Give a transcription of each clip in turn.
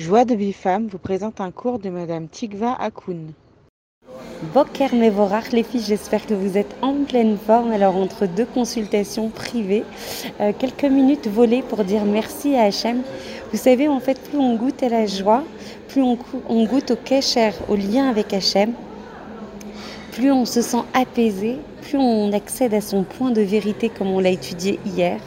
Joie de Bifam vous présente un cours de Madame Tikva Akoun. Boker Mevorach, les filles, j'espère que vous êtes en pleine forme. Alors, entre deux consultations privées, euh, quelques minutes volées pour dire merci à Hachem. Vous savez, en fait, plus on goûte à la joie, plus on, goûte au kesher, au lien avec Hachem, plus on se sent apaisé, plus on accède à son point de vérité comme on l'a étudié hier,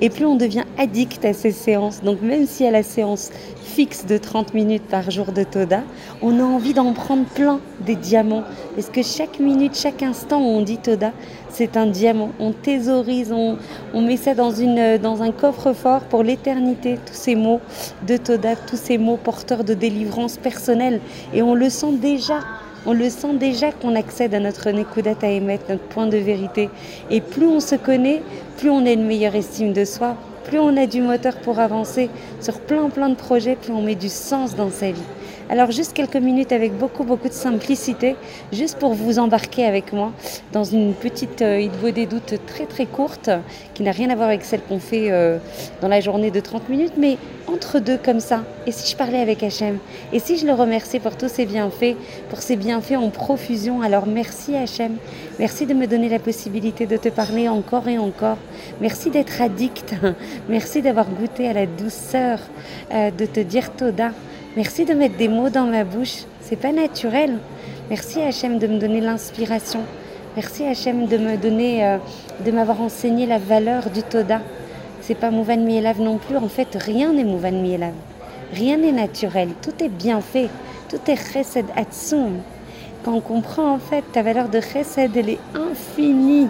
et plus on devient addict à ces séances. Donc même si à la séance fixe de 30 minutes par jour de Toda, on a envie d'en prendre plein des diamants. Parce que chaque minute, chaque instant où on dit Toda, c'est un diamant. On thésaurise, on, met ça dans, dans un coffre-fort pour l'éternité, tous ces mots de Toda, tous ces mots porteurs de délivrance personnelle. Et on le sent déjà on le sent déjà qu'on accède à notre Nekudat à émettre, notre point de vérité. Et plus on se connaît, plus on a une meilleure estime de soi, plus on a du moteur pour avancer sur plein plein de projets, plus on met du sens dans sa vie. Alors juste quelques minutes avec beaucoup beaucoup de simplicité, juste pour vous embarquer avec moi dans une petite euh, il vaut des doutes très très courte, qui n'a rien à voir avec celle qu'on fait euh, dans la journée de 30 minutes, mais entre deux comme ça. Et si je parlais avec Hachem Et si je le remerciais pour tous ses bienfaits, pour ses bienfaits en profusion Alors merci Hachem, merci de me donner la possibilité de te parler encore et encore. Merci d'être addict, merci d'avoir goûté à la douceur euh, de te dire Toda. Merci de mettre des mots dans ma bouche. C'est pas naturel. Merci Hachem de me donner l'inspiration. Merci Hachem de me donner, euh, de m'avoir enseigné la valeur du Toda. C'est pas Mouvan Mielav non plus. En fait, rien n'est Mouvan Mielav. Rien n'est naturel. Tout est bien fait. Tout est Chesed Atsum. Quand on comprend en fait ta valeur de Chesed, elle est infinie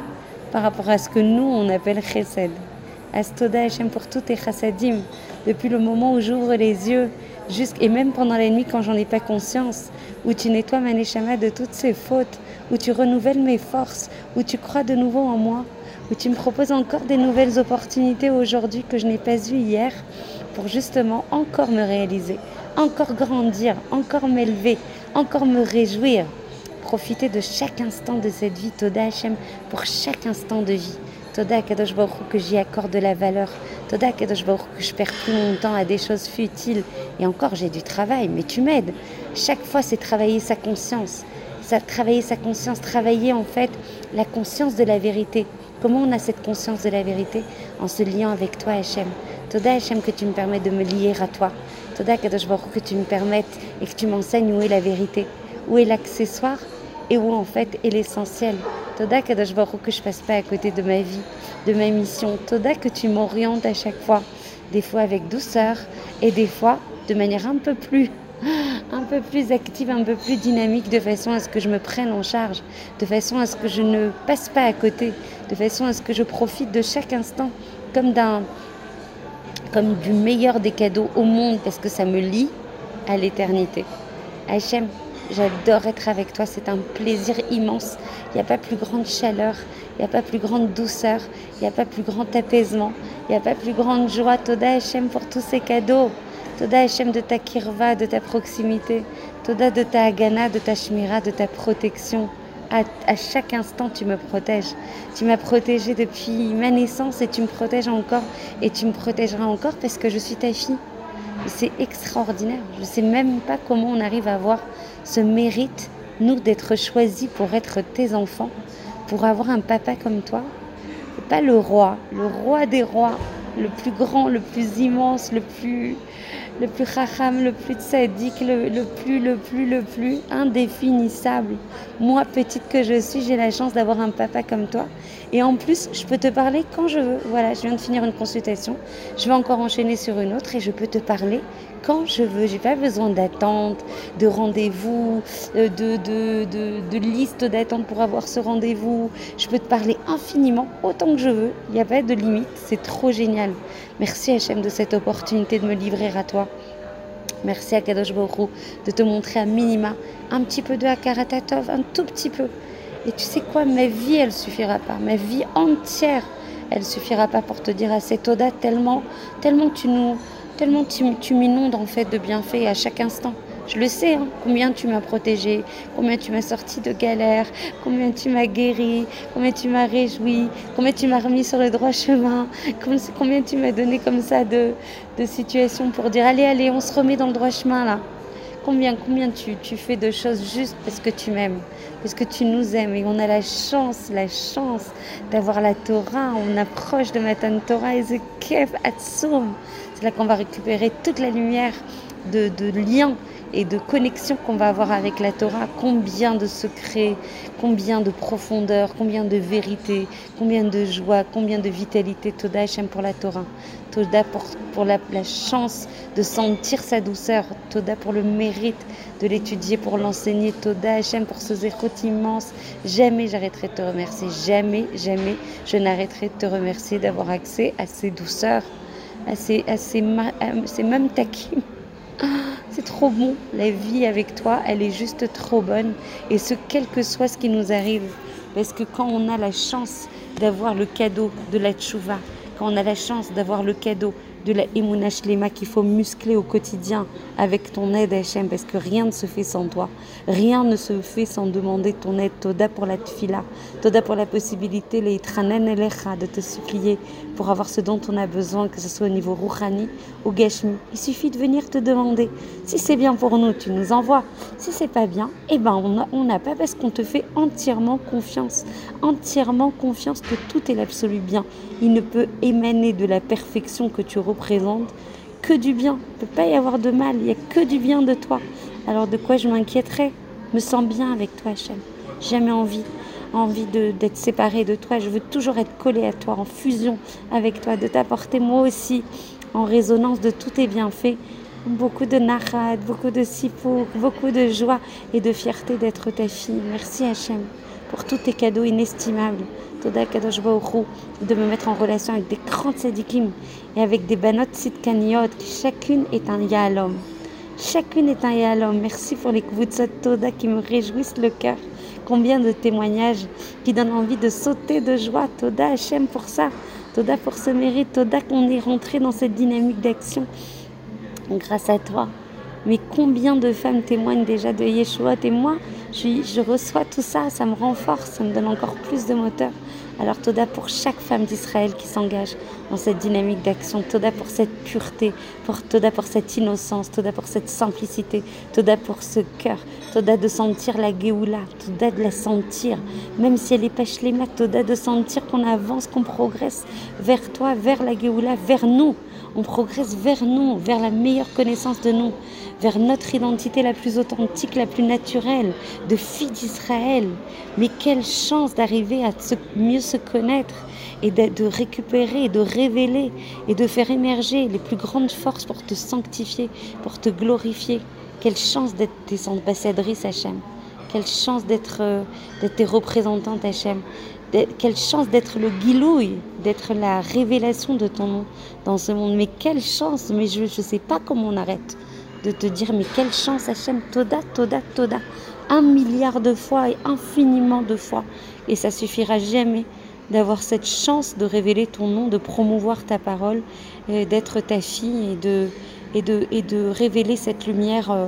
par rapport à ce que nous on appelle Chesed. Astoda Hachem pour tous tes chassadim. Depuis le moment où j'ouvre les yeux et même pendant la nuit quand j'en ai pas conscience, où tu nettoies ma neshama de toutes ses fautes, où tu renouvelles mes forces, où tu crois de nouveau en moi, où tu me proposes encore des nouvelles opportunités aujourd'hui que je n'ai pas eues hier pour justement encore me réaliser, encore grandir, encore m'élever, encore me réjouir, profiter de chaque instant de cette vie, Toda Hashem, pour chaque instant de vie. Toda Kadosh que j'y accorde de la valeur. Toda Kadosh que je perds plus mon temps à des choses futiles. Et encore, j'ai du travail, mais tu m'aides. Chaque fois, c'est travailler sa conscience. Ça, travailler sa conscience, travailler en fait la conscience de la vérité. Comment on a cette conscience de la vérité? En se liant avec toi, Hachem. Toda Hachem, que tu me permettes de me lier à toi. Toda Kadosh que tu me permettes et que tu m'enseignes où est la vérité, où est l'accessoire? Et où en fait est l'essentiel. Toda Kadosh que je passe pas à côté de ma vie, de ma mission. Toda que tu m'orientes à chaque fois, des fois avec douceur et des fois de manière un peu plus un peu plus active, un peu plus dynamique, de façon à ce que je me prenne en charge, de façon à ce que je ne passe pas à côté, de façon à ce que je profite de chaque instant comme comme du meilleur des cadeaux au monde parce que ça me lie à l'éternité. Hachem, J'adore être avec toi, c'est un plaisir immense. Il n'y a pas plus grande chaleur, il n'y a pas plus grande douceur, il n'y a pas plus grand apaisement, il n'y a pas plus grande joie. Toda Hachem pour tous ces cadeaux. Toda Hachem de ta kirva, de ta proximité. Toda de ta agana, de ta shmira, de ta protection. À, à, chaque instant, tu me protèges. Tu m'as protégée depuis ma naissance et tu me protèges encore et tu me protégeras encore parce que je suis ta fille. C'est extraordinaire. Je ne sais même pas comment on arrive à avoir ce mérite, nous, d'être choisis pour être tes enfants, pour avoir un papa comme toi. Pas le roi, le roi des rois, le plus grand, le plus immense, le plus, le plus racham, le plus tzaddik, le, le, plus, le plus, le plus indéfinissable. Moi, petite que je suis, j'ai la chance d'avoir un papa comme toi. Et en plus, je peux te parler quand je veux. Voilà, je viens de finir une consultation. Je vais encore enchaîner sur une autre et je peux te parler quand je veux. J'ai pas besoin d'attente, de rendez-vous, euh, de, de, de, liste d'attente pour avoir ce rendez-vous. Je peux te parler infiniment, autant que je veux. Il n'y a pas de limite. C'est trop génial. Merci Hachem de cette opportunité de me livrer à toi. Merci à Kadosh Baruch de te montrer à minima un petit peu de Hakaratatov, un tout petit peu. Et tu sais quoi, ma vie, elle suffira pas. Ma vie entière, elle suffira pas pour te dire assez Toda tellement, tellement tu nous, tellement tu, tu m'inondes en fait de bienfaits à chaque instant. Je le sais, hein, combien tu m'as protégé, combien tu m'as sorti de galères, combien tu m'as guéri, combien tu m'as réjoui, combien tu m'as remis sur le droit chemin, combien tu m'as donné comme ça de, de situations pour dire allez, allez, on se remet dans le droit chemin là. Combien, combien tu, fais de choses juste parce que tu m'aimes, parce que tu nous aimes et on a la chance, la chance d'avoir la Torah, on approche de Matan Torah et kef atzum. C'est là qu'on va récupérer toute la lumière de, de liens et de connexion qu'on va avoir avec la Torah, combien de secrets, combien de profondeur, combien de vérité, combien de joie, combien de vitalité. Toda Hashem pour la Torah. Toda pour, pour la, chance de sentir sa douceur. Toda pour le mérite de l'étudier, pour l'enseigner. Toda Hashem pour ce zéchot immense. Jamais j'arrêterai de te remercier. Jamais, jamais je n'arrêterai de te remercier d'avoir accès à ces douceurs, à ces, à à ces mêmes takim. Trop bon, la vie avec toi, elle est juste trop bonne. Et ce, quel que soit ce qui nous arrive, parce que quand on a la chance d'avoir le cadeau de la tchouva, quand on a la chance d'avoir le cadeau de la Emouna Shlema qu'il faut muscler au quotidien avec ton aide Hachem parce que rien ne se fait sans toi. Rien ne se fait sans demander ton aide. Toda pour la tfila, Toda pour la possibilité, les de te supplier pour avoir ce dont on a besoin, que ce soit au niveau Rouhani ou Gashmi. Il suffit de venir te demander. Si c'est bien pour nous, tu nous envoies. Si c'est pas bien, eh ben on n'a pas parce qu'on te fait entièrement confiance. Entièrement confiance que tout est l'absolu bien. Il ne peut émaner de la perfection que tu représente que du bien. Il ne peut pas y avoir de mal, il n'y a que du bien de toi. Alors de quoi je m'inquiéterais? Me sens bien avec toi, Hachem. Jamais envie, envie d'être séparée de toi. Je veux toujours être collée à toi, en fusion avec toi, de t'apporter moi aussi en résonance de tous tes bienfaits. Beaucoup de nachad, beaucoup de sipou, beaucoup de joie et de fierté d'être ta fille. Merci Hachem pour tous tes cadeaux inestimables. Toda Kadosh de me mettre en relation avec des grands tzadikim et avec des banot sitkaniot, chacune est un yahalom. Chacune est un yahalom. Merci pour les kvutzot Toda qui me réjouissent le cœur. Combien de témoignages qui donnent envie de sauter de joie. Toda Hachem pour ça. Toda pour ce mérite. Toda qu'on est rentré dans cette dynamique d'action grâce à toi. Mais combien de femmes témoignent déjà de Yeshua? Et moi je, je, reçois tout ça, ça me renforce, ça me donne encore plus de moteur. Alors Toda pour chaque femme d'Israël qui s'engage dans cette dynamique d'action, Toda pour cette pureté, pour Toda pour cette innocence, Toda pour cette simplicité, Toda pour ce cœur, Toda de sentir la Géoula, Toda de la sentir, même si elle est pas les Toda de sentir qu'on avance, qu'on progresse vers toi, vers la Géoula, vers nous. On progresse vers nous, vers la meilleure connaissance de nous vers notre identité la plus authentique, la plus naturelle, de fille d'Israël. Mais quelle chance d'arriver à mieux se connaître et de, récupérer, de révéler et de faire émerger les plus grandes forces pour te sanctifier, pour te glorifier. Quelle chance d'être tes ambassadrices, Hachem. Quelle chance d'être euh, tes représentantes, Hachem. Quelle chance d'être le guilouille, d'être la révélation de ton nom dans ce monde. Mais quelle chance, mais je ne sais pas comment on arrête de te dire mais quelle chance Hachem, Toda, Toda, Toda, un milliard de fois et infiniment de fois. Et ça suffira jamais d'avoir cette chance de révéler ton nom, de promouvoir ta parole, d'être ta fille et de révéler cette lumière euh,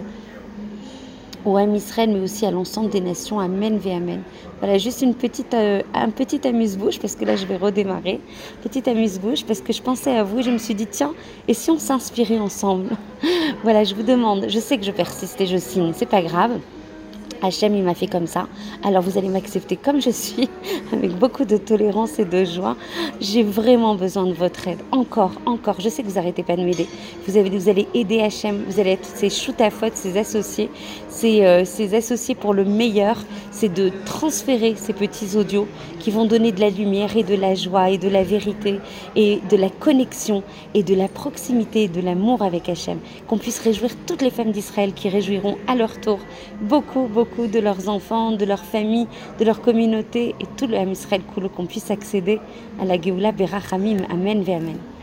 au Ham Israël, mais aussi à l'ensemble des nations. Amen, ve Amen. Voilà, juste une petite, euh, un petit amuse-bouche, parce que là, je vais redémarrer. Petite amuse-bouche, parce que je pensais à vous et je me suis dit, tiens, et si on s'inspirait ensemble? Voilà, je vous demande, je sais que je persiste et je signe, c'est pas grave. Hachem, il m'a fait comme ça. Alors vous allez m'accepter comme je suis, avec beaucoup de tolérance et de joie. J'ai vraiment besoin de votre aide. Encore, encore. Je sais que vous n'arrêtez pas de m'aider. Vous, vous allez aider Hachem. Vous allez être ses faute, ses associés, ses, euh, associés pour le meilleur. C'est de transférer ces petits audios qui vont donner de la lumière et de la joie et de la vérité et de la connexion et de la proximité et de l'amour avec Hachem. Qu'on puisse réjouir toutes les femmes d'Israël qui réjouiront à leur tour beaucoup, beaucoup de leurs enfants, de leur famille, de leur communauté et tout le Israël qu'on puisse accéder à la Géoula Berachamim. Amen, ve Amen.